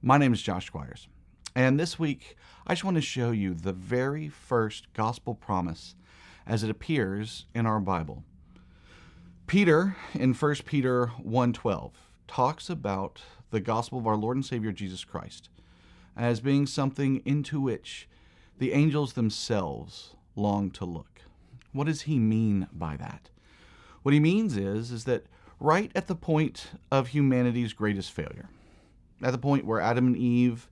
My name is Josh Squires, and this week I just want to show you the very first gospel promise as it appears in our Bible. Peter in 1 Peter 1:12 talks about the gospel of our Lord and Savior Jesus Christ as being something into which the angels themselves long to look. What does he mean by that? What he means is is that right at the point of humanity's greatest failure, at the point where Adam and Eve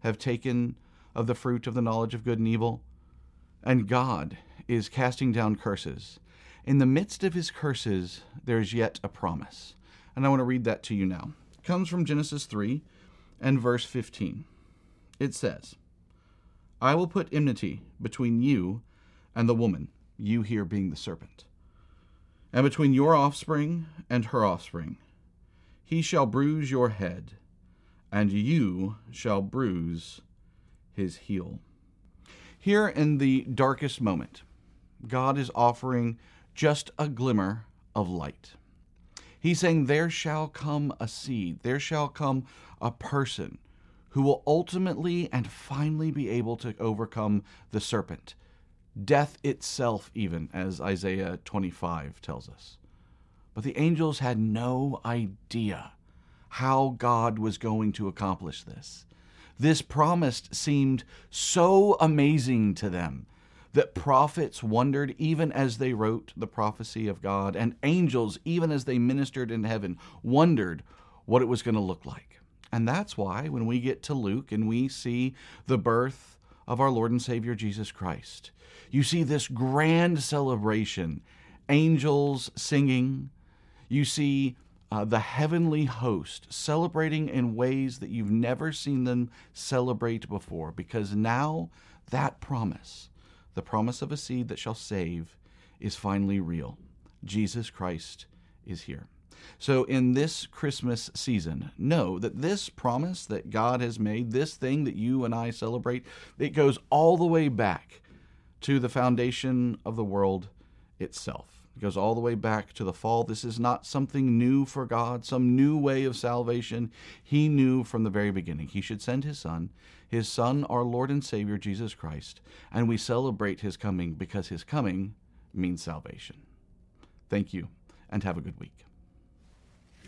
have taken of the fruit of the knowledge of good and evil, and God is casting down curses. In the midst of his curses, there's yet a promise. And I want to read that to you now. It comes from Genesis 3 and verse 15. It says, I will put enmity between you and the woman, you here being the serpent, and between your offspring and her offspring. He shall bruise your head, and you shall bruise his heel. Here in the darkest moment, God is offering just a glimmer of light. He's saying, There shall come a seed, there shall come a person who will ultimately and finally be able to overcome the serpent, death itself, even, as Isaiah 25 tells us. But the angels had no idea how God was going to accomplish this. This promise seemed so amazing to them that prophets wondered even as they wrote the prophecy of God, and angels, even as they ministered in heaven, wondered what it was going to look like. And that's why when we get to Luke and we see the birth of our Lord and Savior Jesus Christ, you see this grand celebration, angels singing, you see uh, the heavenly host celebrating in ways that you've never seen them celebrate before, because now that promise, the promise of a seed that shall save, is finally real. Jesus Christ is here. So, in this Christmas season, know that this promise that God has made, this thing that you and I celebrate, it goes all the way back to the foundation of the world itself. It goes all the way back to the fall. This is not something new for God, some new way of salvation. He knew from the very beginning He should send His Son, His Son, our Lord and Savior, Jesus Christ, and we celebrate His coming because His coming means salvation. Thank you, and have a good week.